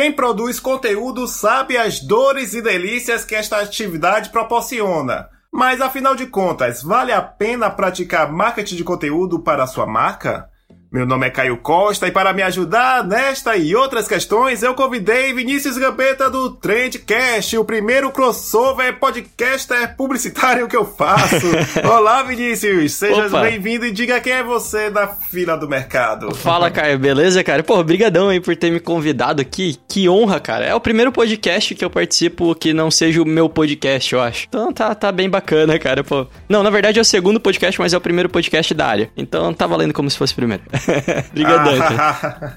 Quem produz conteúdo sabe as dores e delícias que esta atividade proporciona. Mas afinal de contas, vale a pena praticar marketing de conteúdo para a sua marca? Meu nome é Caio Costa e para me ajudar nesta e outras questões, eu convidei Vinícius Gambetta do Trendcast, o primeiro crossover podcaster publicitário que eu faço. Olá, Vinícius! Seja bem-vindo e diga quem é você da fila do mercado. Fala, Caio, beleza, cara? Pô, brigadão aí por ter me convidado aqui. Que honra, cara. É o primeiro podcast que eu participo que não seja o meu podcast, eu acho. Então tá, tá bem bacana, cara, pô. Não, na verdade é o segundo podcast, mas é o primeiro podcast da área. Então tá valendo como se fosse o primeiro. Brigadão.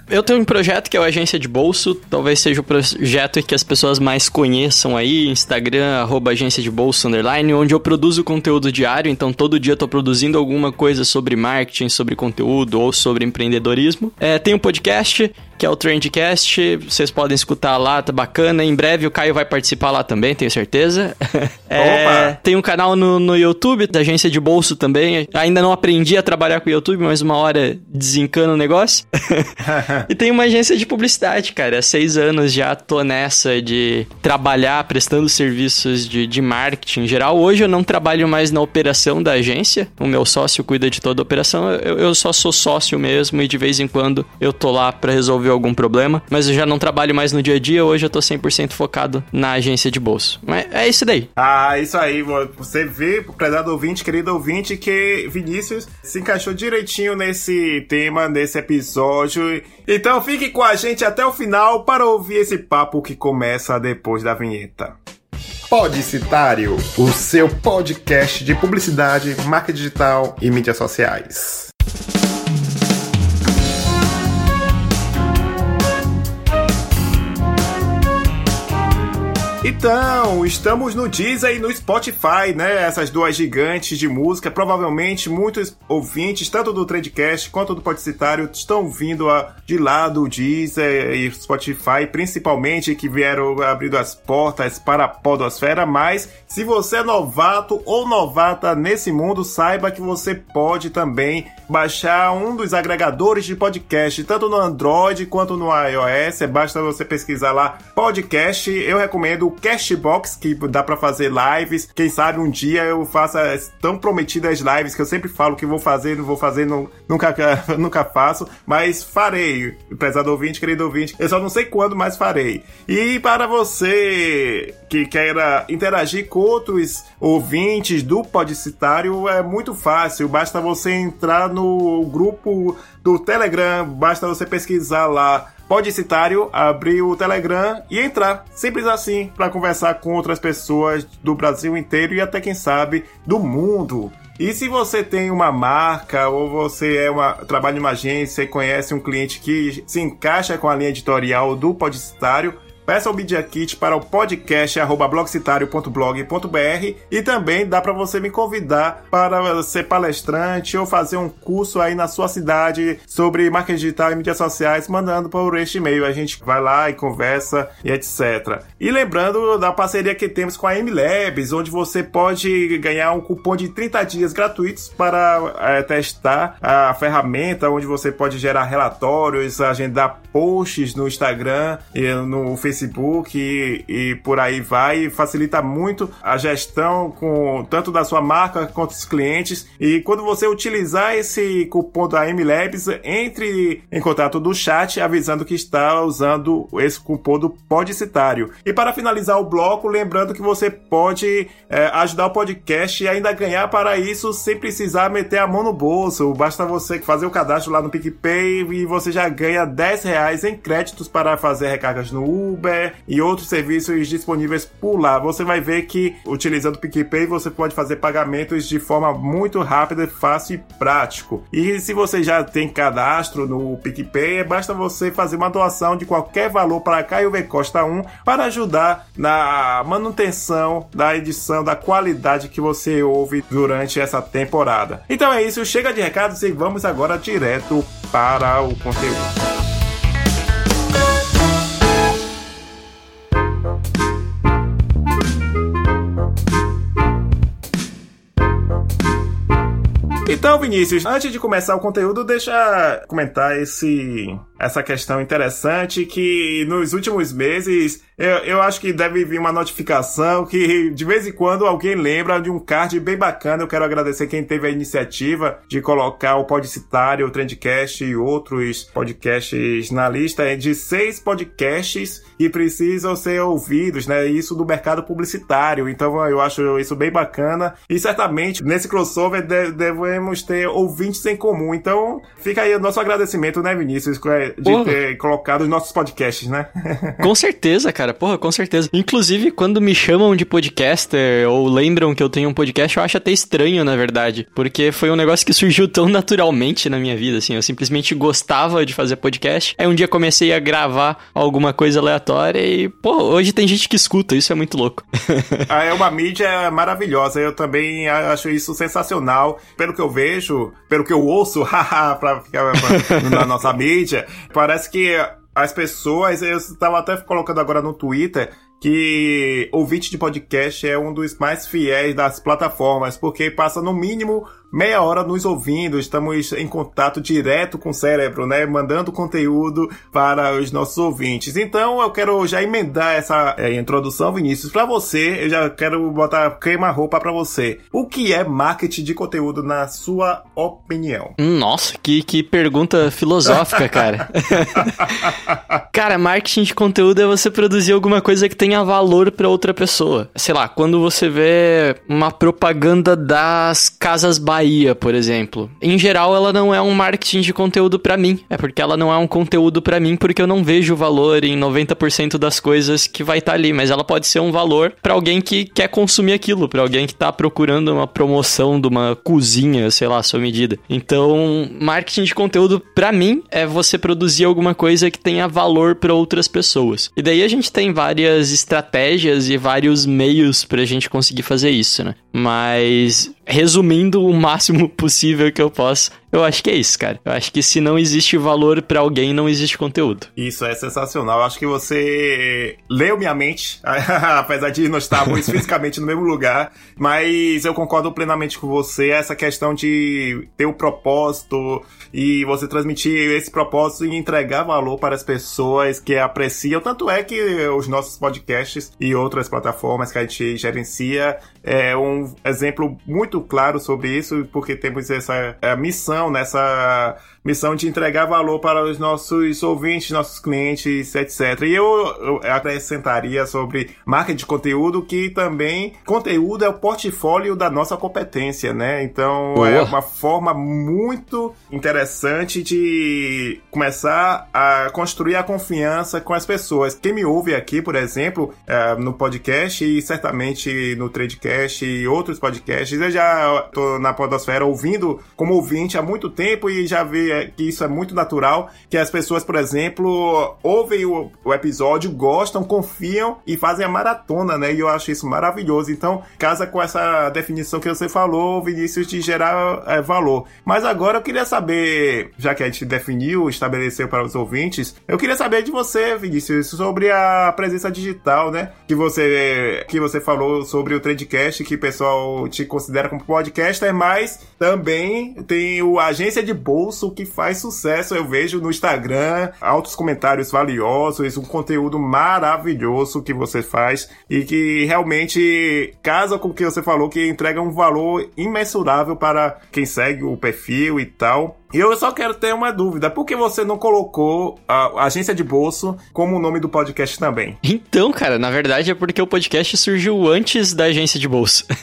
eu tenho um projeto que é o Agência de Bolso, talvez seja o projeto que as pessoas mais conheçam aí, Instagram, arroba agência de bolso, underline, onde eu produzo conteúdo diário, então todo dia eu tô produzindo alguma coisa sobre marketing, sobre conteúdo ou sobre empreendedorismo. É, tem um podcast que é o Trendcast. Vocês podem escutar lá, tá bacana. Em breve o Caio vai participar lá também, tenho certeza. é, tem um canal no, no YouTube da agência de bolso também. Ainda não aprendi a trabalhar com o YouTube, mas uma hora desencana o negócio. e tem uma agência de publicidade, cara. Há seis anos já tô nessa de trabalhar prestando serviços de, de marketing em geral. Hoje eu não trabalho mais na operação da agência. O meu sócio cuida de toda a operação. Eu, eu só sou sócio mesmo e de vez em quando eu tô lá para resolver algum problema, mas eu já não trabalho mais no dia a dia, hoje eu tô 100% focado na agência de bolso. Mas é isso daí. Ah, isso aí, você vê, prezado ouvinte, querido ouvinte, que Vinícius se encaixou direitinho nesse tema, nesse episódio. Então fique com a gente até o final para ouvir esse papo que começa depois da vinheta. Podicitário, o seu podcast de publicidade, marca digital e mídias sociais. Então, estamos no Deezer e no Spotify, né? Essas duas gigantes de música. Provavelmente muitos ouvintes, tanto do Trendcast quanto do Podcitário, estão vindo a, de lá do Deezer e Spotify, principalmente que vieram abrindo as portas para a podosfera. Mas, se você é novato ou novata nesse mundo, saiba que você pode também baixar um dos agregadores de podcast, tanto no Android quanto no iOS. Basta você pesquisar lá podcast. Eu recomendo Cashbox, que dá para fazer lives. Quem sabe um dia eu faça tão prometidas lives que eu sempre falo que vou fazer, não vou fazer, não, nunca, nunca faço, mas farei, prezado ouvinte, querido ouvinte. Eu só não sei quando, mas farei. E para você que queira interagir com outros ouvintes do Podcitário, é muito fácil. Basta você entrar no grupo do Telegram, basta você pesquisar lá Podicitário, abrir o Telegram e entrar. Simples assim, para conversar com outras pessoas do Brasil inteiro e até quem sabe do mundo. E se você tem uma marca ou você é uma, trabalha em uma agência e conhece um cliente que se encaixa com a linha editorial do Podicitário, Peça o Media Kit para o podcast blogcitario.blog.br e também dá para você me convidar para ser palestrante ou fazer um curso aí na sua cidade sobre marketing digital e mídias sociais, mandando por este e-mail. A gente vai lá e conversa e etc. E lembrando da parceria que temos com a MLabs, onde você pode ganhar um cupom de 30 dias gratuitos para é, testar a ferramenta, onde você pode gerar relatórios, agendar posts no Instagram e no Facebook Facebook e, e por aí vai. Facilita muito a gestão com tanto da sua marca quanto dos clientes. E quando você utilizar esse cupom da MLabs, entre em contato do chat avisando que está usando esse cupom do Podicitário. E para finalizar o bloco, lembrando que você pode é, ajudar o podcast e ainda ganhar para isso sem precisar meter a mão no bolso. Basta você fazer o cadastro lá no PicPay e você já ganha 10 reais em créditos para fazer recargas no Uber Uber e outros serviços disponíveis por lá. Você vai ver que utilizando o PicPay você pode fazer pagamentos de forma muito rápida, fácil e prático. E se você já tem cadastro no PicPay, basta você fazer uma doação de qualquer valor para Caio V Costa 1 para ajudar na manutenção da edição, da qualidade que você ouve durante essa temporada. Então é isso, chega de recados e vamos agora direto para o conteúdo. Então, Vinícius, antes de começar o conteúdo, deixa comentar esse essa questão interessante que nos últimos meses eu, eu acho que deve vir uma notificação que de vez em quando alguém lembra de um card bem bacana. Eu quero agradecer quem teve a iniciativa de colocar o Podcitário, o Trendcast e outros podcasts na lista de seis podcasts que precisam ser ouvidos, né? Isso do mercado publicitário. Então eu acho isso bem bacana. E certamente nesse crossover de, devemos ter ouvintes em comum. Então fica aí o nosso agradecimento, né, Vinícius, de ter colocado os nossos podcasts, né? Com certeza, cara cara. Porra, com certeza. Inclusive, quando me chamam de podcaster ou lembram que eu tenho um podcast, eu acho até estranho, na verdade. Porque foi um negócio que surgiu tão naturalmente na minha vida, assim. Eu simplesmente gostava de fazer podcast. Aí um dia comecei a gravar alguma coisa aleatória e, pô, hoje tem gente que escuta. Isso é muito louco. ah, é uma mídia maravilhosa. Eu também acho isso sensacional. Pelo que eu vejo, pelo que eu ouço, haha, pra ficar na nossa mídia, parece que as pessoas, eu estava até colocando agora no Twitter, que ouvinte de podcast é um dos mais fiéis das plataformas, porque passa no mínimo meia hora nos ouvindo, estamos em contato direto com o cérebro, né? Mandando conteúdo para os nossos ouvintes. Então eu quero já emendar essa é, introdução, Vinícius, para você. Eu já quero botar queima-roupa para você. O que é marketing de conteúdo na sua opinião? Nossa, que, que pergunta filosófica, cara. cara, marketing de conteúdo é você produzir alguma coisa que tenha valor para outra pessoa. Sei lá, quando você vê uma propaganda das Casas Bahia Bahia, por exemplo. Em geral, ela não é um marketing de conteúdo para mim. É porque ela não é um conteúdo para mim porque eu não vejo valor em 90% das coisas que vai estar tá ali, mas ela pode ser um valor para alguém que quer consumir aquilo, para alguém que tá procurando uma promoção de uma cozinha, sei lá, sua medida. Então, marketing de conteúdo para mim é você produzir alguma coisa que tenha valor para outras pessoas. E daí a gente tem várias estratégias e vários meios pra gente conseguir fazer isso, né? Mas resumindo o máximo possível que eu posso, eu acho que é isso, cara. Eu acho que se não existe valor para alguém, não existe conteúdo. Isso é sensacional. Eu acho que você leu minha mente, apesar de não estarmos fisicamente no mesmo lugar, mas eu concordo plenamente com você. Essa questão de ter o um propósito e você transmitir esse propósito e entregar valor para as pessoas que apreciam. Tanto é que os nossos podcasts e outras plataformas que a gente gerencia é um exemplo muito claro sobre isso, porque temos essa é, missão, nessa missão de entregar valor para os nossos ouvintes, nossos clientes, etc. E eu, eu acrescentaria sobre marca de conteúdo que também conteúdo é o portfólio da nossa competência, né? Então Boa. é uma forma muito interessante de começar a construir a confiança com as pessoas. Quem me ouve aqui, por exemplo, é, no podcast e certamente no Tradecast e outros podcasts, eu já tô na podosfera ouvindo como ouvinte há muito tempo e já vi é, que isso é muito natural, que as pessoas, por exemplo, ouvem o, o, episódio, gostam, confiam e fazem a maratona, né? E eu acho isso maravilhoso. Então, casa com essa definição que você falou, Vinícius, de gerar é, valor. Mas agora eu queria saber, já que a gente definiu, estabeleceu para os ouvintes, eu queria saber de você, Vinícius, sobre a presença digital, né? Que você, que você falou sobre o Trendcast, que o pessoal te considera como podcaster, mas também tem o Agência de Bolso que faz sucesso, eu vejo no Instagram, altos comentários valiosos, um conteúdo maravilhoso que você faz e que realmente casa com o que você falou, que entrega um valor imensurável para quem segue o perfil e tal. E eu só quero ter uma dúvida. Por que você não colocou a agência de bolso como o nome do podcast também? Então, cara, na verdade é porque o podcast surgiu antes da agência de bolso.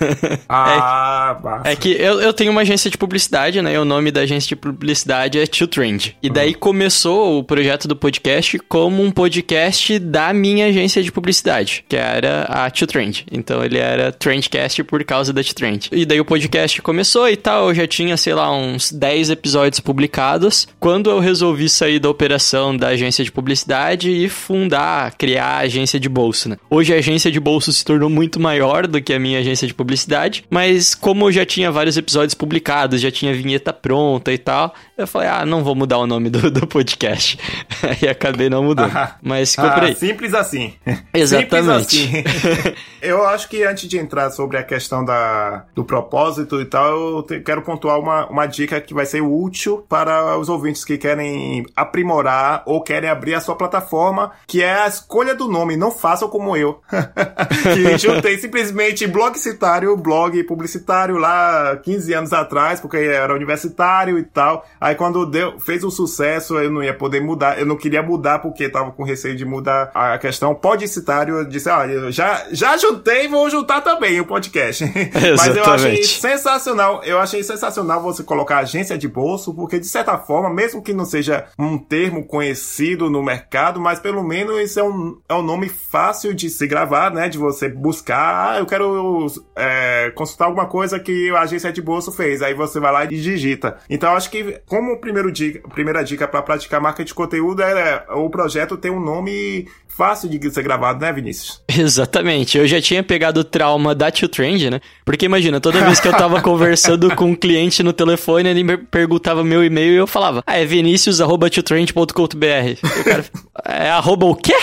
Ah, é, é que eu, eu tenho uma agência de publicidade, né? E o nome da agência de publicidade é To Trend. E daí começou o projeto do podcast como um podcast da minha agência de publicidade, que era a To Trend. Então ele era Trendcast por causa da To Trend. E daí o podcast começou e tal, eu já tinha, sei lá, uns 10 episódios publicadas, quando eu resolvi sair da operação da agência de publicidade e fundar, criar a agência de bolsa, né? Hoje a agência de bolsa se tornou muito maior do que a minha agência de publicidade, mas como eu já tinha vários episódios publicados, já tinha vinheta pronta e tal, Eu falei, ah, não vou mudar o nome do, do podcast. e acabei não mudando. Ah, Mas ficou ah. Simples assim. Exatamente. Simples assim. eu acho que antes de entrar sobre a questão da, do propósito e tal, eu te, quero pontuar uma, uma dica que vai ser útil para os ouvintes que querem aprimorar ou querem abrir a sua plataforma, que é a escolha do nome. Não façam como eu. que juntei simplesmente blog citário, blog publicitário lá 15 anos atrás, porque era universitário e tal. Aí quando deu, fez o sucesso, eu não ia poder mudar. Eu não queria mudar porque tava com receio de mudar a questão podicitário. Eu disse, olha, ah, já, já juntei, vou juntar também o podcast. Mas eu achei sensacional. Eu achei sensacional você colocar agência de bolso, porque de certa forma, mesmo que não seja um termo conhecido no mercado, mas pelo menos isso é um, é um nome fácil de se gravar, né? De você buscar, ah, eu quero é, consultar alguma coisa que a agência de bolso fez. Aí você vai lá e digita. Então acho que como primeiro dica, primeira dica para praticar marca de conteúdo é o projeto ter um nome fácil de ser gravado, né, Vinícius? Exatamente. Eu já tinha pegado o trauma da To Trend, né? Porque imagina, toda vez que eu tava conversando com um cliente no telefone, ele me perguntava meu e-mail e eu falava, ah, é. O cara, é arroba o quê?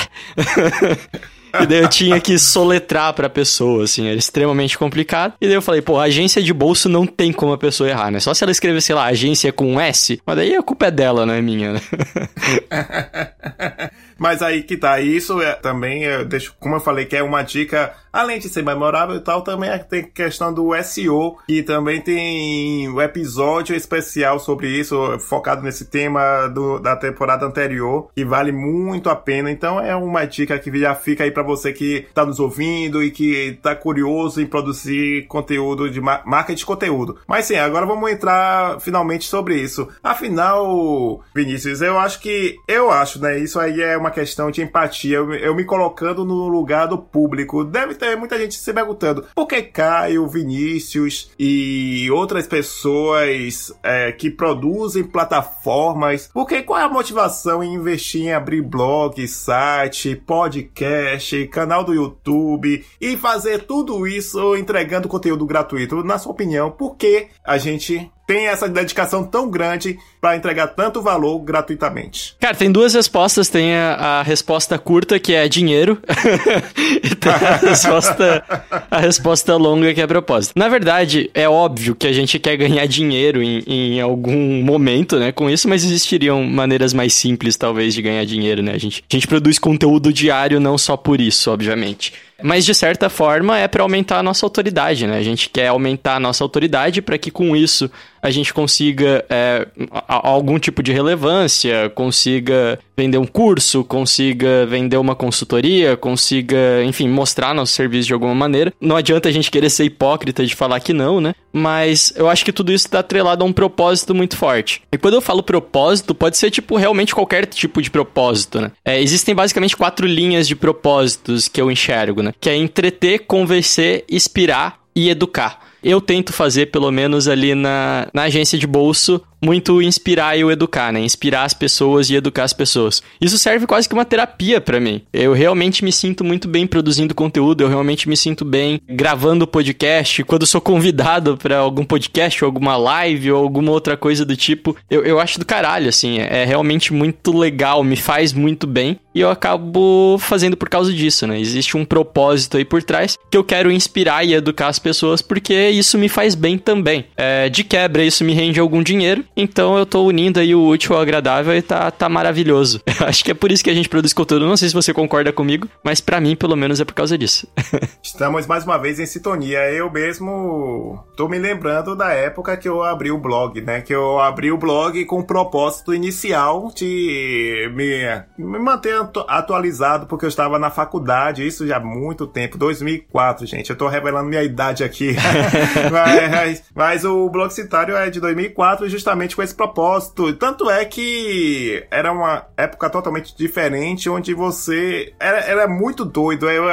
E daí eu tinha que soletrar pra pessoa, assim, era extremamente complicado. E daí eu falei, pô, agência de bolso não tem como a pessoa errar, né? Só se ela escrever, sei lá, agência com um S, mas daí a culpa é dela, não é minha, né? Mas aí que tá, isso é, também, eu deixo, como eu falei, que é uma dica, além de ser memorável e tal, também é, tem questão do SEO, que também tem um episódio especial sobre isso, focado nesse tema do, da temporada anterior, que vale muito a pena. Então é uma dica que já fica aí para você que tá nos ouvindo e que tá curioso em produzir conteúdo de marca de conteúdo. Mas sim, agora vamos entrar finalmente sobre isso. Afinal, Vinícius, eu acho que, eu acho, né, isso aí é uma uma questão de empatia, eu, eu me colocando no lugar do público. Deve ter muita gente se perguntando por que Caio, Vinícius e outras pessoas é, que produzem plataformas, porque qual é a motivação em investir em abrir blog, site, podcast, canal do YouTube e fazer tudo isso entregando conteúdo gratuito? Na sua opinião, por que a gente tem essa dedicação tão grande para entregar tanto valor gratuitamente? Cara, tem duas respostas. Tem a, a resposta curta, que é dinheiro, e tem a resposta, a resposta longa, que é propósito. Na verdade, é óbvio que a gente quer ganhar dinheiro em, em algum momento, né, com isso, mas existiriam maneiras mais simples, talvez, de ganhar dinheiro, né? A gente, a gente produz conteúdo diário não só por isso, obviamente. Mas de certa forma é para aumentar a nossa autoridade, né? A gente quer aumentar a nossa autoridade para que com isso a gente consiga é, algum tipo de relevância, consiga vender um curso, consiga vender uma consultoria, consiga, enfim, mostrar nosso serviço de alguma maneira. Não adianta a gente querer ser hipócrita de falar que não, né? Mas eu acho que tudo isso está atrelado a um propósito muito forte. E quando eu falo propósito, pode ser tipo realmente qualquer tipo de propósito, né? É, existem basicamente quatro linhas de propósitos que eu enxergo, né? Que é entreter, convencer, inspirar e educar eu tento fazer, pelo menos ali na, na agência de bolso, muito inspirar e o educar, né? Inspirar as pessoas e educar as pessoas. Isso serve quase que uma terapia para mim. Eu realmente me sinto muito bem produzindo conteúdo, eu realmente me sinto bem gravando podcast. Quando sou convidado para algum podcast, ou alguma live, ou alguma outra coisa do tipo, eu, eu acho do caralho, assim. É, é realmente muito legal, me faz muito bem. E eu acabo fazendo por causa disso, né? Existe um propósito aí por trás que eu quero inspirar e educar as pessoas porque isso me faz bem também. É, de quebra, isso me rende algum dinheiro então eu tô unindo aí o útil ao agradável e tá, tá maravilhoso. Acho que é por isso que a gente produz conteúdo. Não sei se você concorda comigo, mas para mim, pelo menos, é por causa disso. Estamos mais uma vez em sintonia. Eu mesmo tô me lembrando da época que eu abri o blog, né? Que eu abri o blog com o propósito inicial de me, me manter atualizado, porque eu estava na faculdade, isso já há muito tempo, 2004, gente. Eu tô revelando minha idade aqui. mas, mas o blog citário é de 2004, justamente justamente com esse propósito. Tanto é que era uma época totalmente diferente, onde você era, era muito doido. Eu,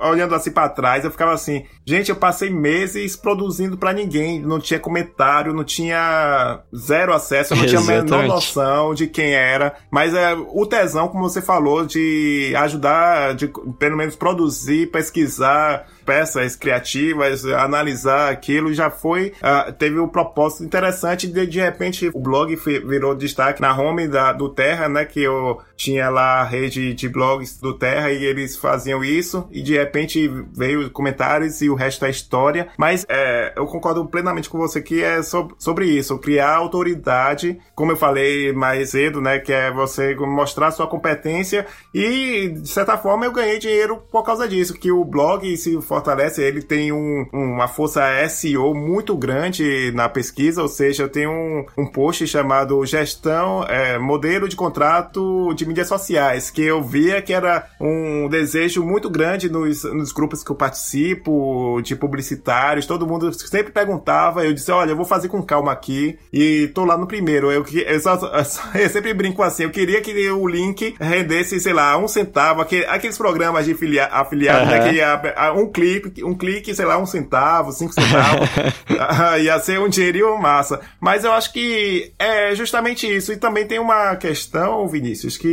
olhando assim para trás, eu ficava assim, gente, eu passei meses produzindo para ninguém, não tinha comentário, não tinha zero acesso, eu não tinha a menor noção de quem era. Mas é o tesão, como você falou, de ajudar, de pelo menos produzir, pesquisar peças criativas, analisar aquilo, já foi, uh, teve um propósito interessante de, de repente, o blog virou destaque na home da, do Terra, né, que eu tinha lá a rede de blogs do Terra e eles faziam isso, e de repente veio comentários e o resto é história, mas é, eu concordo plenamente com você que é sobre, sobre isso, criar autoridade, como eu falei mais cedo, né, que é você mostrar sua competência. E, de certa forma, eu ganhei dinheiro por causa disso, que o blog se fortalece, ele tem um, uma força SEO muito grande na pesquisa, ou seja, eu tenho um, um post chamado Gestão, é, Modelo de Contrato de Mídias Sociais, que eu via que era um desejo muito grande nos, nos grupos que eu participo, de publicitários, todo mundo sempre perguntava, eu disse, olha, eu vou fazer com calma aqui, e tô lá no primeiro, eu, eu, só, eu sempre brinco assim, eu queria que o link rendesse, sei lá, um centavo, aqueles programas de filia, afiliado, uhum. né, que ia, um clique, um clique, sei lá, um centavo, cinco centavos, ia ser um dinheirinho massa. Mas eu acho que é justamente isso. E também tem uma questão, Vinícius, que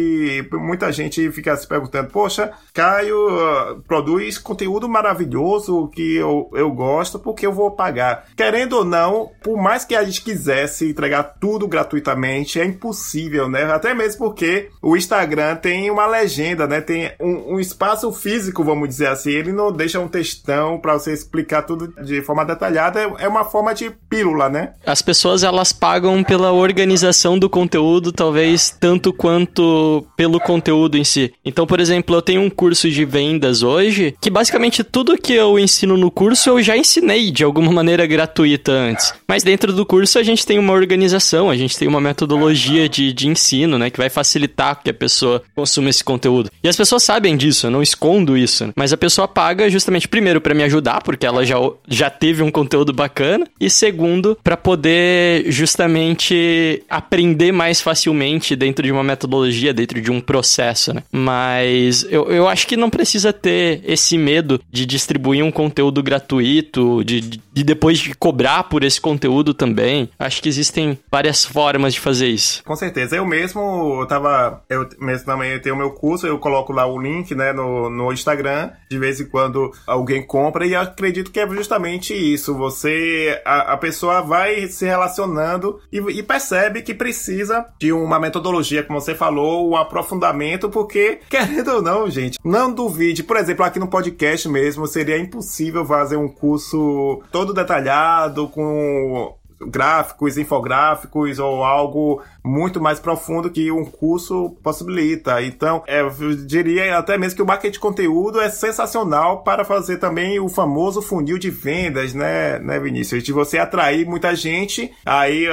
muita gente fica se perguntando, poxa, Caio produz conteúdo maravilhoso que eu, eu gosto, porque eu vou pagar. Querendo ou não, por mais que a gente quisesse entregar tudo gratuitamente, é impossível, né? Até mesmo porque o Instagram tem uma legenda, né? Tem um, um espaço físico, vamos dizer assim. Ele não deixa um textão para você explicar tudo de forma detalhada. É, é uma forma de pílula, né? As pessoas elas pagam pela organização do conteúdo, talvez tanto quanto pelo conteúdo em si. Então, por exemplo, eu tenho um curso de vendas hoje que basicamente tudo que eu ensino no curso eu já ensinei de alguma maneira gratuita antes. Mas dentro do curso a gente tem uma organização, a gente tem uma metodologia de, de ensino, né, que vai facilitar que a pessoa consuma esse conteúdo. E as pessoas sabem disso, eu não escondo isso. Né? Mas a pessoa paga justamente, primeiro, para me ajudar, porque ela já, já teve um conteúdo bacana, e segundo, para poder justamente aprender mais facilmente dentro de uma metodologia, dentro de um processo, né? Mas eu, eu acho que não precisa ter esse medo de distribuir um conteúdo gratuito, de, de depois de cobrar por esse conteúdo também. Acho que existem várias formas de fazer isso. Com certeza. Eu mesmo eu tava. Eu mesmo também tenho o meu curso, eu coloco lá o link, né, no, no Instagram. De vez em quando alguém compra, e acredito que é justamente isso. Você. A, a pessoa vai se relacionando e, e, percebe que precisa de uma metodologia, como você falou, um aprofundamento, porque, querendo ou não, gente, não duvide. Por exemplo, aqui no podcast mesmo, seria impossível fazer um curso todo detalhado, com gráficos, infográficos ou algo muito mais profundo que um curso possibilita. Então, é, eu diria até mesmo que o marketing de conteúdo é sensacional para fazer também o famoso funil de vendas, né, né Vinícius? De você atrair muita gente, aí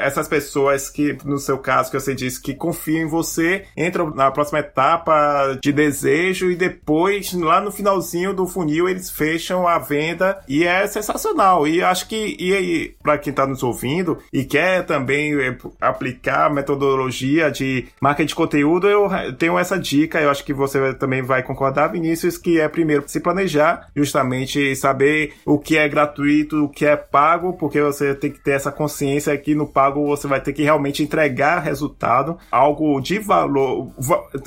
essas pessoas que, no seu caso, que você disse, que confiam em você, entram na próxima etapa de desejo e depois, lá no finalzinho do funil, eles fecham a venda e é sensacional. E acho que, e, para quem está nos ouvindo e quer também aplicar aplicar metodologia de marketing de conteúdo, eu tenho essa dica, eu acho que você também vai concordar, Vinícius, que é primeiro se planejar, justamente saber o que é gratuito, o que é pago, porque você tem que ter essa consciência que no pago você vai ter que realmente entregar resultado, algo de valor.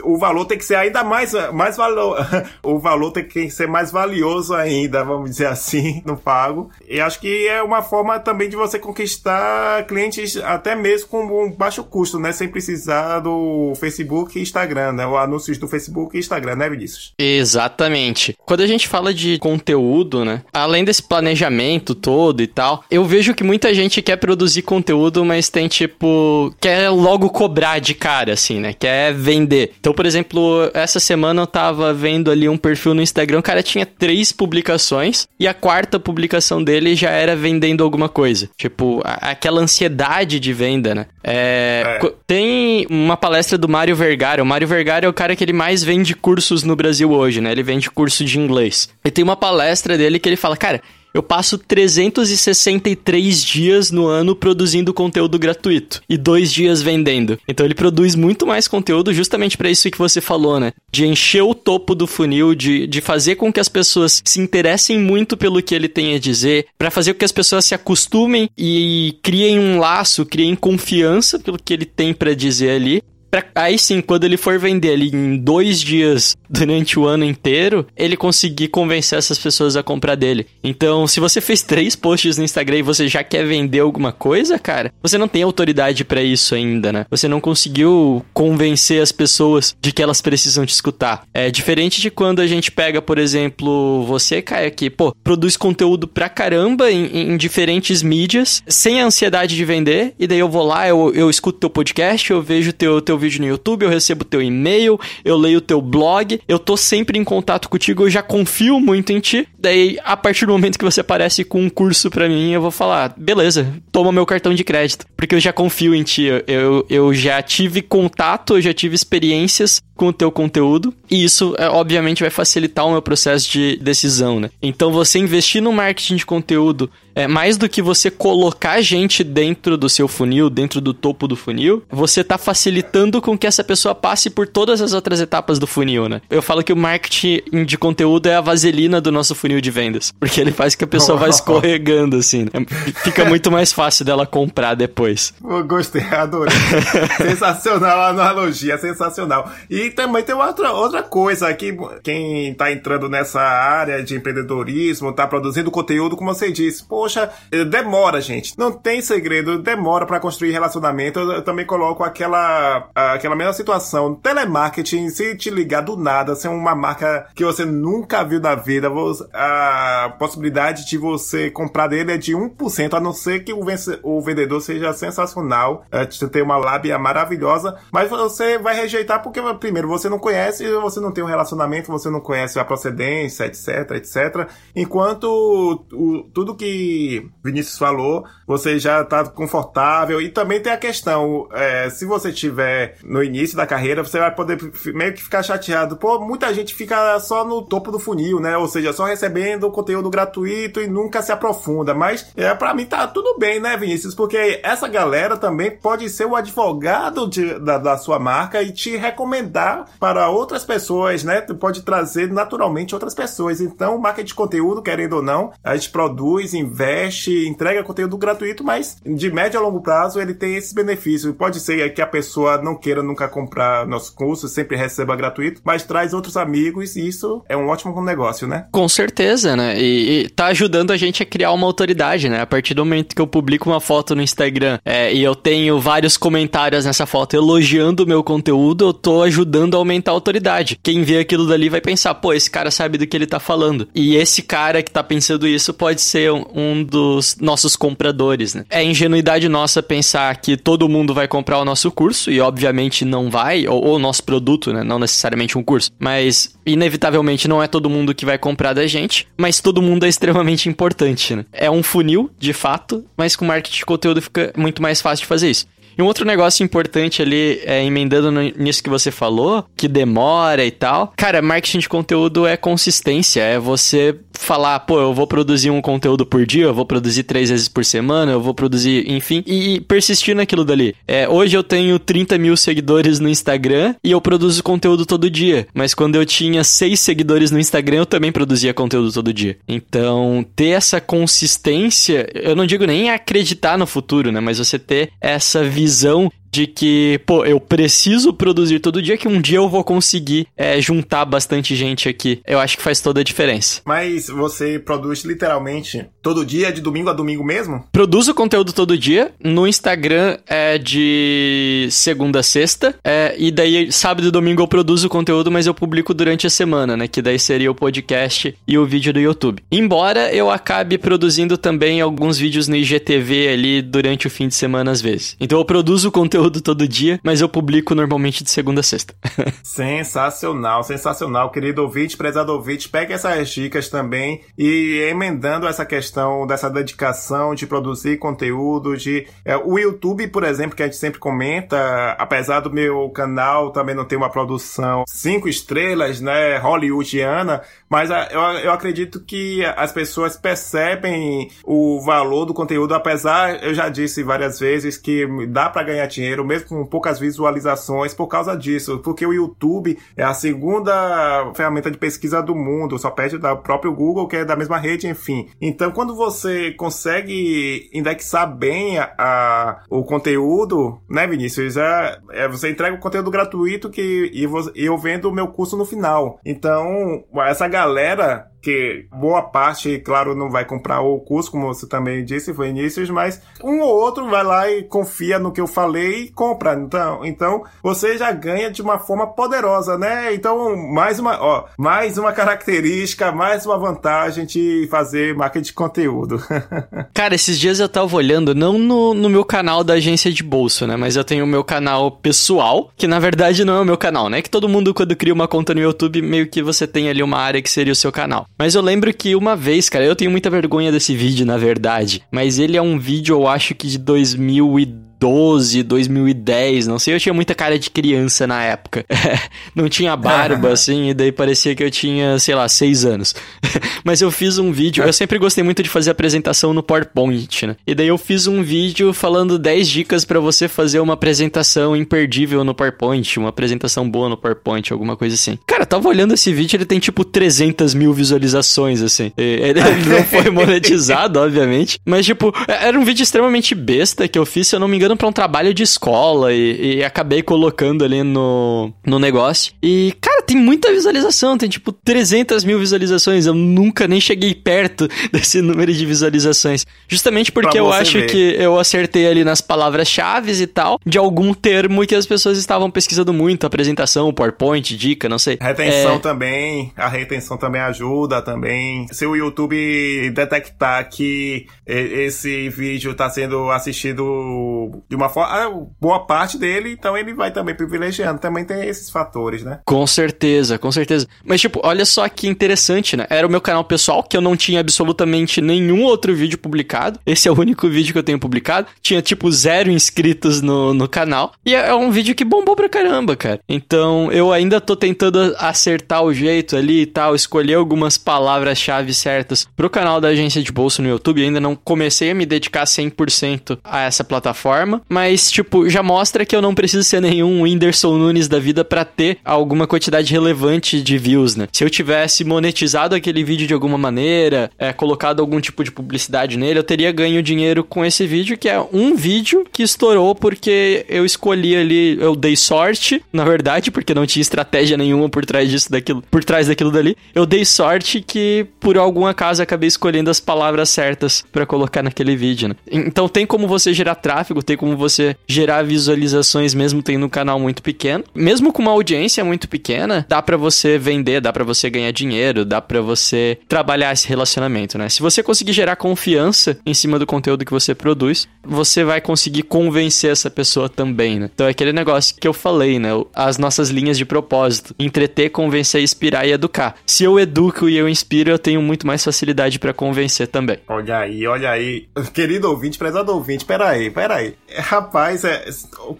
O valor tem que ser ainda mais, mais valor. o valor tem que ser mais valioso ainda, vamos dizer assim, no pago. E acho que é uma forma também de você conquistar clientes até mesmo com um baixo custo, né? Sem precisar do Facebook e Instagram, né? O anúncios do Facebook e Instagram, né, Vinícius? Exatamente. Quando a gente fala de conteúdo, né? Além desse planejamento todo e tal, eu vejo que muita gente quer produzir conteúdo, mas tem tipo. quer logo cobrar de cara, assim, né? Quer vender. Então, por exemplo, essa semana eu tava vendo ali um perfil no Instagram, o cara tinha três publicações e a quarta publicação dele já era vendendo alguma coisa. Tipo, aquela ansiedade de venda, né? É é, é. Tem uma palestra do Mário Vergara. O Mário Vergara é o cara que ele mais vende cursos no Brasil hoje, né? Ele vende curso de inglês. E tem uma palestra dele que ele fala, cara, eu passo 363 dias no ano produzindo conteúdo gratuito e dois dias vendendo. Então ele produz muito mais conteúdo justamente para isso que você falou, né? De encher o topo do funil, de, de fazer com que as pessoas se interessem muito pelo que ele tem a dizer, para fazer com que as pessoas se acostumem e criem um laço, criem confiança pelo que ele tem para dizer ali pra, aí sim, quando ele for vender ali em dois dias durante o ano inteiro, ele conseguir convencer essas pessoas a comprar dele. Então, se você fez três posts no Instagram e você já quer vender alguma coisa, cara, você não tem autoridade para isso ainda, né? Você não conseguiu convencer as pessoas de que elas precisam te escutar. É diferente de quando a gente pega, por exemplo, você, Caio, que, pô, produz conteúdo pra caramba em, em diferentes mídias, sem a ansiedade de vender, e daí eu vou lá, eu, eu escuto teu podcast, eu vejo teu, teu vídeo no YouTube, eu recebo teu e-mail, eu leio teu blog, eu tô sempre em contato contigo, eu já confio muito em ti. Daí, a partir do momento que você aparece com um curso para mim, eu vou falar, beleza, toma meu cartão de crédito, porque eu já confio em ti, eu, eu já tive contato, eu já tive experiências com o teu conteúdo, e isso, é, obviamente, vai facilitar o meu processo de decisão, né? Então, você investir no marketing de conteúdo é, mais do que você colocar gente dentro do seu funil, dentro do topo do funil, você tá facilitando com que essa pessoa passe por todas as outras etapas do funil, né? Eu falo que o marketing de conteúdo é a vaselina do nosso funil de vendas, porque ele faz que a pessoa vá escorregando, assim. Né? Fica muito mais fácil dela comprar depois. Eu gostei, adorei. sensacional a analogia, sensacional. E também tem outra, outra coisa aqui, quem tá entrando nessa área de empreendedorismo, tá produzindo conteúdo, como você disse, poxa, demora, gente. Não tem segredo, demora para construir relacionamento. Eu, também coloco aquela, aquela mesma situação. Telemarketing, se te ligar do nada, ser uma marca que você nunca viu da vida, a possibilidade de você comprar dele é de 1%, a não ser que o, o vendedor seja sensacional, é, ter uma lábia maravilhosa, mas você vai rejeitar porque, primeiro, você não conhece, você não tem um relacionamento, você não conhece a procedência, etc, etc. Enquanto o, tudo que Vinícius falou, você já está confortável. E também tem a questão: é, se você tiver no início da carreira, você vai poder meio que ficar chateado. Pô, muita gente fica só no topo do funil, né? Ou seja, só recebendo conteúdo gratuito e nunca se aprofunda. Mas é, para mim tá tudo bem, né, Vinícius? Porque essa galera também pode ser o advogado de, da, da sua marca e te recomendar para outras pessoas, né? Pode trazer naturalmente outras pessoas. Então, marca de conteúdo, querendo ou não, a gente produz, investe investe, entrega conteúdo gratuito, mas de médio a longo prazo ele tem esses benefícios. Pode ser que a pessoa não queira nunca comprar nosso curso, sempre receba gratuito, mas traz outros amigos e isso é um ótimo negócio, né? Com certeza, né? E, e tá ajudando a gente a criar uma autoridade, né? A partir do momento que eu publico uma foto no Instagram é, e eu tenho vários comentários nessa foto elogiando o meu conteúdo, eu tô ajudando a aumentar a autoridade. Quem vê aquilo dali vai pensar, pô, esse cara sabe do que ele tá falando. E esse cara que tá pensando isso pode ser um, um dos nossos compradores, né? É ingenuidade nossa pensar que todo mundo vai comprar o nosso curso, e obviamente não vai, ou nosso produto, né? Não necessariamente um curso, mas inevitavelmente não é todo mundo que vai comprar da gente, mas todo mundo é extremamente importante, né? É um funil, de fato, mas com marketing de conteúdo fica muito mais fácil de fazer isso. E um outro negócio importante ali, é, emendando no, nisso que você falou, que demora e tal. Cara, marketing de conteúdo é consistência, é você falar, pô, eu vou produzir um conteúdo por dia, eu vou produzir três vezes por semana, eu vou produzir, enfim, e, persistir naquilo dali. É, hoje eu tenho 30 mil seguidores no Instagram e eu produzo conteúdo todo dia. Mas quando eu tinha seis seguidores no Instagram, eu também produzia conteúdo todo dia. Então, ter essa consistência, eu não digo nem acreditar no futuro, né? Mas você ter essa visão de que, pô, eu preciso produzir todo dia que um dia eu vou conseguir é, juntar bastante gente aqui. Eu acho que faz toda a diferença. Mas você produz literalmente todo dia, de domingo a domingo mesmo? Produzo conteúdo todo dia. No Instagram é de segunda a sexta. É, e daí, sábado e domingo eu produzo conteúdo, mas eu publico durante a semana, né? Que daí seria o podcast e o vídeo do YouTube. Embora eu acabe produzindo também alguns vídeos no IGTV ali durante o fim de semana às vezes. Então eu produzo conteúdo conteúdo todo dia, mas eu publico normalmente de segunda a sexta. sensacional, sensacional, querido ouvinte, prezado ouvinte. Pegue essas dicas também e emendando essa questão dessa dedicação de produzir conteúdo, de é, o YouTube, por exemplo, que a gente sempre comenta, apesar do meu canal também não ter uma produção cinco estrelas, né, hollywoodiana, mas ah, eu, eu acredito que as pessoas percebem o valor do conteúdo, apesar, eu já disse várias vezes que dá para ganhar dinheiro dinheiro, mesmo com poucas visualizações, por causa disso. Porque o YouTube é a segunda ferramenta de pesquisa do mundo, só perde da próprio Google, que é da mesma rede, enfim. Então, quando você consegue indexar bem a, a o conteúdo, né, Vinícius? É, é, você entrega o conteúdo gratuito que, e, e eu vendo o meu curso no final. Então, essa galera que boa parte, claro, não vai comprar o curso, como você também disse, foi inícios, mas um ou outro vai lá e confia no que eu falei e compra. Então, então você já ganha de uma forma poderosa, né? Então, mais uma, ó, mais uma característica, mais uma vantagem de fazer marketing de conteúdo. Cara, esses dias eu tava olhando, não no, no meu canal da agência de bolso, né? Mas eu tenho o meu canal pessoal, que na verdade não é o meu canal, né? Que todo mundo, quando cria uma conta no YouTube, meio que você tem ali uma área que seria o seu canal. Mas eu lembro que uma vez, cara, eu tenho muita vergonha desse vídeo, na verdade. Mas ele é um vídeo, eu acho que de 2012. 2012, 2010, não sei, eu tinha muita cara de criança na época. não tinha barba, assim, e daí parecia que eu tinha, sei lá, seis anos. Mas eu fiz um vídeo, eu sempre gostei muito de fazer apresentação no PowerPoint, né? E daí eu fiz um vídeo falando 10 dicas para você fazer uma apresentação imperdível no PowerPoint, uma apresentação boa no PowerPoint, alguma coisa assim. Cara, eu tava olhando esse vídeo, ele tem tipo 300 mil visualizações, assim. Ele não foi monetizado, obviamente, mas tipo, era um vídeo extremamente besta que eu fiz, se eu não me engano, para um trabalho de escola e, e, acabei colocando ali no, no negócio. E, cara, tem muita visualização, tem tipo 300 mil visualizações. Eu nunca nem cheguei perto desse número de visualizações. Justamente porque eu acho ver. que eu acertei ali nas palavras-chave e tal, de algum termo que as pessoas estavam pesquisando muito, apresentação, PowerPoint, dica, não sei. Retenção é... também, a retenção também ajuda também. Se o YouTube detectar que esse vídeo está sendo assistido de uma forma. Ah, boa parte dele, então ele vai também privilegiando. Também tem esses fatores, né? Com certeza, com certeza. Mas, tipo, olha só que interessante, né? Era o meu canal pessoal, que eu não tinha absolutamente nenhum outro vídeo publicado. Esse é o único vídeo que eu tenho publicado. Tinha, tipo, zero inscritos no, no canal. E é um vídeo que bombou pra caramba, cara. Então, eu ainda tô tentando acertar o jeito ali e tal, escolher algumas palavras-chave certas pro canal da agência de bolsa no YouTube. Eu ainda não comecei a me dedicar 100% a essa plataforma forma, mas, tipo, já mostra que eu não preciso ser nenhum Whindersson Nunes da vida para ter alguma quantidade relevante de views, né? Se eu tivesse monetizado aquele vídeo de alguma maneira, é, colocado algum tipo de publicidade nele, eu teria ganho dinheiro com esse vídeo, que é um vídeo que estourou porque eu escolhi ali, eu dei sorte, na verdade, porque não tinha estratégia nenhuma por trás disso, daquilo, por trás daquilo dali. Eu dei sorte que, por algum acaso, acabei escolhendo as palavras certas para colocar naquele vídeo, né? Então tem como você gerar tráfego, tem como você gerar visualizações mesmo tendo um canal muito pequeno. Mesmo com uma audiência muito pequena, dá para você vender, dá para você ganhar dinheiro, dá para você trabalhar esse relacionamento, né? Se você conseguir gerar confiança em cima do conteúdo que você produz, você vai conseguir convencer essa pessoa também, né? Então é aquele negócio que eu falei, né? As nossas linhas de propósito: entreter, convencer, inspirar e educar. Se eu educo e eu inspiro, eu tenho muito mais facilidade para convencer também. Olha aí, olha aí. Querido ouvinte, prezado ouvinte, peraí, peraí. Rapaz, é,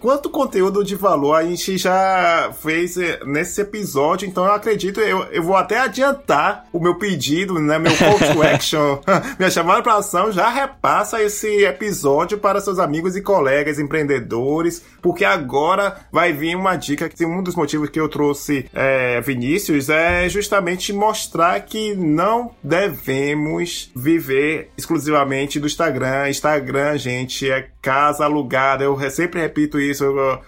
quanto conteúdo de valor a gente já fez é, nesse episódio, então eu acredito, eu, eu vou até adiantar o meu pedido, né? Meu call to action, minha chamada para ação, já repassa esse episódio para seus amigos e colegas empreendedores, porque agora vai vir uma dica que um dos motivos que eu trouxe é, Vinícius é justamente mostrar que não devemos viver exclusivamente do Instagram. Instagram, gente, é casa alugada. Eu sempre repito isso,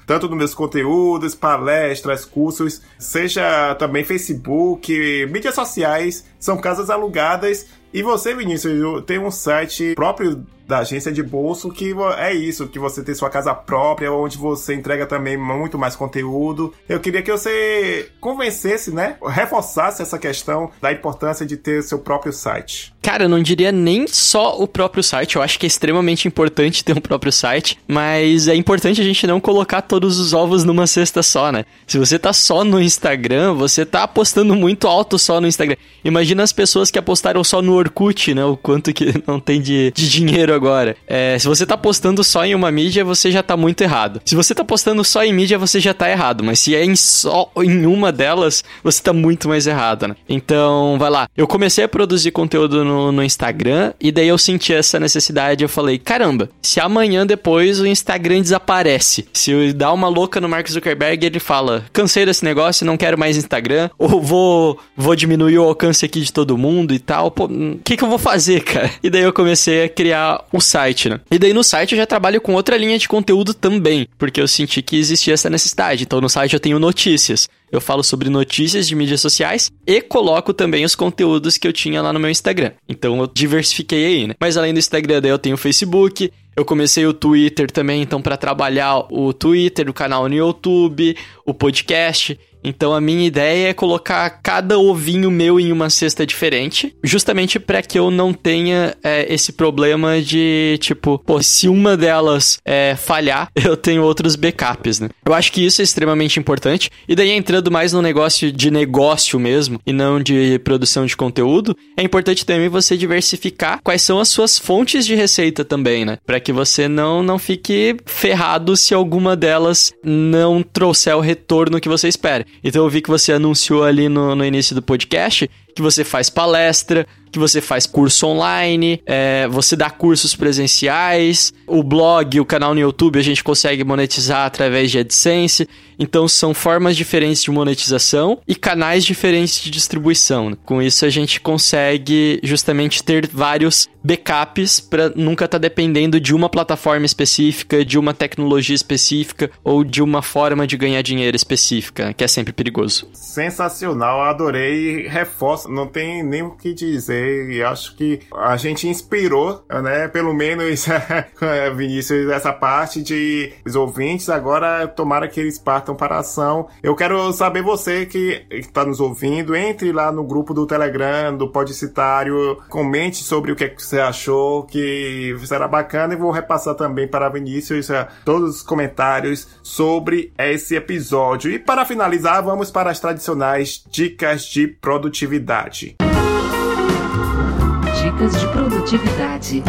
tanto nos meus conteúdos, palestras, cursos, seja também Facebook, mídias sociais, são casas alugadas. E você, Vinícius, tem um site próprio da agência de bolso, que é isso, que você tem sua casa própria, onde você entrega também muito mais conteúdo. Eu queria que você convencesse, né? Reforçasse essa questão da importância de ter seu próprio site. Cara, eu não diria nem só o próprio site, eu acho que é extremamente importante ter um próprio site, mas é importante a gente não colocar todos os ovos numa cesta só, né? Se você tá só no Instagram, você tá apostando muito alto só no Instagram. Imagina as pessoas que apostaram só no Orkut, né? O quanto que não tem de, de dinheiro agora. É, se você tá postando só em uma mídia, você já tá muito errado. Se você tá postando só em mídia, você já tá errado. Mas se é em só em uma delas, você tá muito mais errado, né? Então, vai lá. Eu comecei a produzir conteúdo no, no Instagram e daí eu senti essa necessidade. Eu falei, caramba, se amanhã depois o Instagram desaparece, se eu dar uma louca no Mark Zuckerberg, ele fala, cansei desse negócio, não quero mais Instagram, ou vou, vou diminuir o alcance aqui de todo mundo e tal, pô, o que que eu vou fazer, cara? E daí eu comecei a criar o site, né? E daí no site eu já trabalho com outra linha de conteúdo também, porque eu senti que existia essa necessidade. Então no site eu tenho notícias. Eu falo sobre notícias de mídias sociais e coloco também os conteúdos que eu tinha lá no meu Instagram. Então eu diversifiquei aí, né? Mas além do Instagram, daí eu tenho o Facebook, eu comecei o Twitter também, então para trabalhar o Twitter, o canal no YouTube, o podcast. Então a minha ideia é colocar cada ovinho meu em uma cesta diferente, justamente para que eu não tenha é, esse problema de tipo, pô, se uma delas é, falhar, eu tenho outros backups, né? Eu acho que isso é extremamente importante. E daí entrando mais no negócio de negócio mesmo e não de produção de conteúdo, é importante também você diversificar quais são as suas fontes de receita também, né? Para que você não não fique ferrado se alguma delas não trouxer o retorno que você espera. Então eu vi que você anunciou ali no, no início do podcast que você faz palestra, que você faz curso online, é, você dá cursos presenciais, o blog, o canal no YouTube a gente consegue monetizar através de AdSense. Então são formas diferentes de monetização e canais diferentes de distribuição. Com isso a gente consegue justamente ter vários backups para nunca estar tá dependendo de uma plataforma específica, de uma tecnologia específica ou de uma forma de ganhar dinheiro específica, que é sempre perigoso. Sensacional, adorei, reforço, não tem nem o que dizer, e acho que a gente inspirou, né, pelo menos Vinícius, essa parte de os ouvintes, agora tomara que eles partam para a ação. Eu quero saber você que está nos ouvindo, entre lá no grupo do Telegram, do Podicitário, comente sobre o que, é que você achou, que será bacana e vou repassar também para Vinícius uh, todos os comentários sobre esse episódio. E para finalizar, vamos para as tradicionais dicas de produtividade. Dicas de produtividade.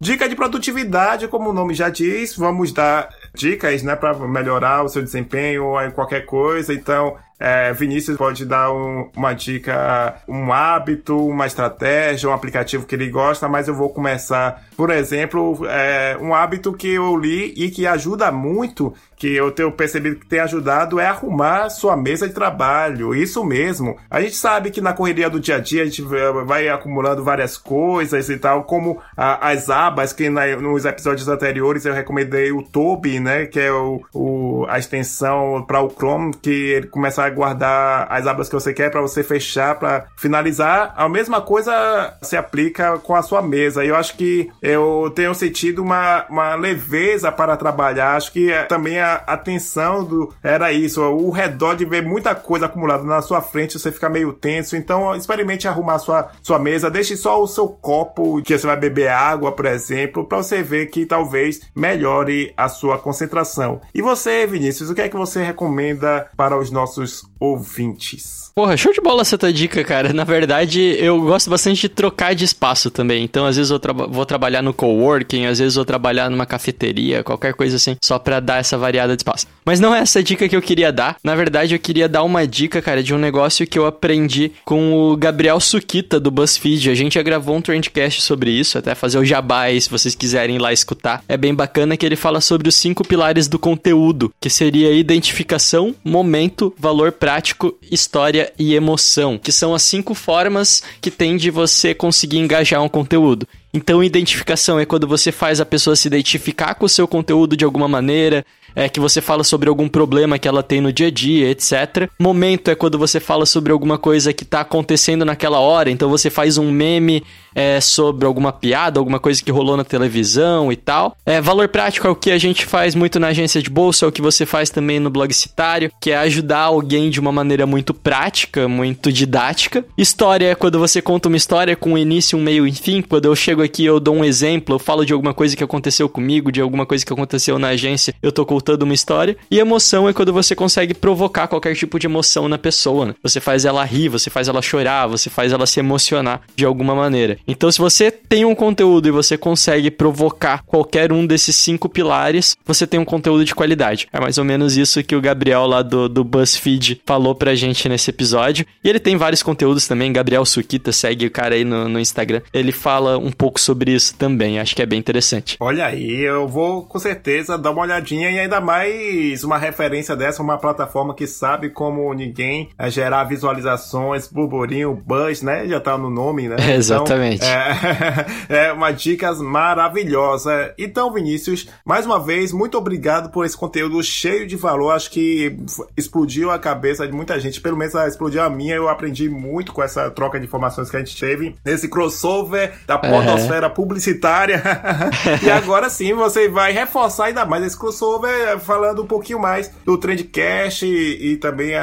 Dica de produtividade, como o nome já diz, vamos dar dicas, né, para melhorar o seu desempenho ou qualquer coisa. Então, é, Vinícius pode dar um, uma dica, um hábito, uma estratégia, um aplicativo que ele gosta, mas eu vou começar, por exemplo, é, um hábito que eu li e que ajuda muito, que eu tenho percebido que tem ajudado, é arrumar sua mesa de trabalho. Isso mesmo. A gente sabe que na correria do dia a dia a gente vai acumulando várias coisas e tal, como a, as abas, que na, nos episódios anteriores eu recomendei o Toby, né, que é o, o a extensão para o Chrome, que ele começa a guardar as abas que você quer para você fechar, para finalizar. A mesma coisa se aplica com a sua mesa. Eu acho que eu tenho sentido uma, uma leveza para trabalhar. Acho que é, também a atenção do era isso, o redor de ver muita coisa acumulada na sua frente, você fica meio tenso. Então, experimente arrumar sua, sua mesa, deixe só o seu copo que você vai beber água, por exemplo, para você ver que talvez melhore a sua concentração. E você, Vinícius, o que é que você recomenda para os nossos ouvintes. Porra, show de bola essa tua dica, cara. Na verdade, eu gosto bastante de trocar de espaço também. Então, às vezes eu tra vou trabalhar no coworking, às vezes vou trabalhar numa cafeteria, qualquer coisa assim, só pra dar essa variada de espaço. Mas não é essa dica que eu queria dar. Na verdade, eu queria dar uma dica, cara, de um negócio que eu aprendi com o Gabriel Suquita do BuzzFeed. A gente já gravou um trendcast sobre isso, até fazer o jabá aí, se vocês quiserem ir lá escutar. É bem bacana que ele fala sobre os cinco pilares do conteúdo, que seria identificação, momento, valor prático, história e emoção, que são as cinco formas que tem de você conseguir engajar um conteúdo. Então, identificação é quando você faz a pessoa se identificar com o seu conteúdo de alguma maneira, é que você fala sobre algum problema que ela tem no dia a dia, etc. Momento é quando você fala sobre alguma coisa que está acontecendo naquela hora, então você faz um meme é, sobre alguma piada, alguma coisa que rolou na televisão e tal. É, valor prático é o que a gente faz muito na agência de bolsa, é o que você faz também no blog citário, que é ajudar alguém de uma maneira muito prática, muito didática. História é quando você conta uma história com um início, um meio e um fim. Quando eu chego aqui eu dou um exemplo, eu falo de alguma coisa que aconteceu comigo, de alguma coisa que aconteceu na agência, eu tô contando uma história. E emoção é quando você consegue provocar qualquer tipo de emoção na pessoa. Né? Você faz ela rir, você faz ela chorar, você faz ela se emocionar de alguma maneira. Então, se você tem um conteúdo e você consegue provocar qualquer um desses cinco pilares, você tem um conteúdo de qualidade. É mais ou menos isso que o Gabriel lá do, do BuzzFeed falou pra gente nesse episódio. E ele tem vários conteúdos também. Gabriel Suquita, segue o cara aí no, no Instagram. Ele fala um pouco sobre isso também. Acho que é bem interessante. Olha aí, eu vou com certeza dar uma olhadinha e ainda mais uma referência dessa, uma plataforma que sabe como ninguém é gerar visualizações, burburinho, buzz, né? Já tá no nome, né? Então, Exatamente. Então, é, é uma dicas maravilhosa. Então, Vinícius, mais uma vez, muito obrigado por esse conteúdo cheio de valor. Acho que explodiu a cabeça de muita gente, pelo menos explodiu a minha. Eu aprendi muito com essa troca de informações que a gente teve nesse crossover da podosfera uhum. publicitária. e agora sim, você vai reforçar ainda mais esse crossover falando um pouquinho mais do Trendcast e, e também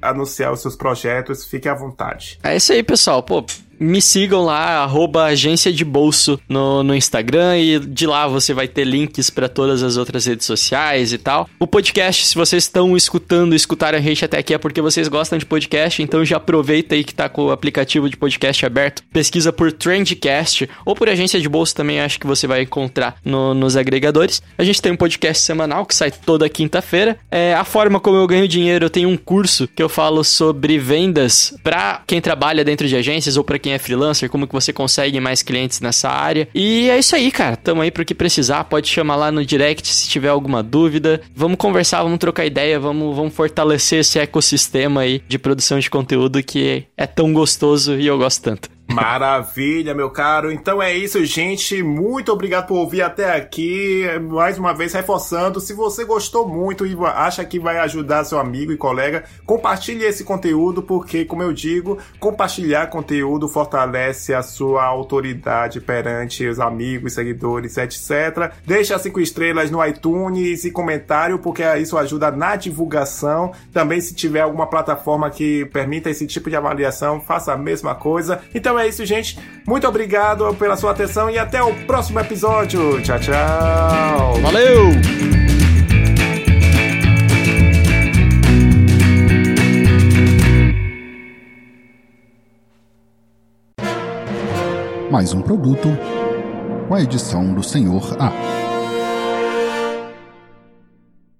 anunciar os seus projetos. Fique à vontade. É isso aí, pessoal. Pô, me sigam lá, agência de bolso no, no Instagram e de lá você vai ter links para todas as outras redes sociais e tal. O podcast, se vocês estão escutando, escutaram a gente até aqui é porque vocês gostam de podcast, então já aproveita aí que tá com o aplicativo de podcast aberto, pesquisa por Trendcast ou por agência de bolso também, acho que você vai encontrar no, nos agregadores. A gente tem um podcast semanal que sai toda quinta-feira. É, a forma como eu ganho dinheiro, eu tenho um curso que eu falo sobre vendas para quem trabalha dentro de agências ou para quem é freelancer, como que você consegue mais clientes nessa área. E é isso aí, cara. Tamo aí pro que precisar. Pode chamar lá no direct se tiver alguma dúvida. Vamos conversar, vamos trocar ideia, vamos, vamos fortalecer esse ecossistema aí de produção de conteúdo que é tão gostoso e eu gosto tanto. Maravilha, meu caro. Então é isso, gente. Muito obrigado por ouvir até aqui. Mais uma vez, reforçando, se você gostou muito e acha que vai ajudar seu amigo e colega, compartilhe esse conteúdo, porque, como eu digo, compartilhar conteúdo fortalece a sua autoridade perante os amigos, seguidores, etc. Deixe as cinco estrelas no iTunes e comentário, porque isso ajuda na divulgação. Também, se tiver alguma plataforma que permita esse tipo de avaliação, faça a mesma coisa. Então é é isso, gente. Muito obrigado pela sua atenção e até o próximo episódio. Tchau, tchau. Valeu! Mais um produto com a edição do Senhor A.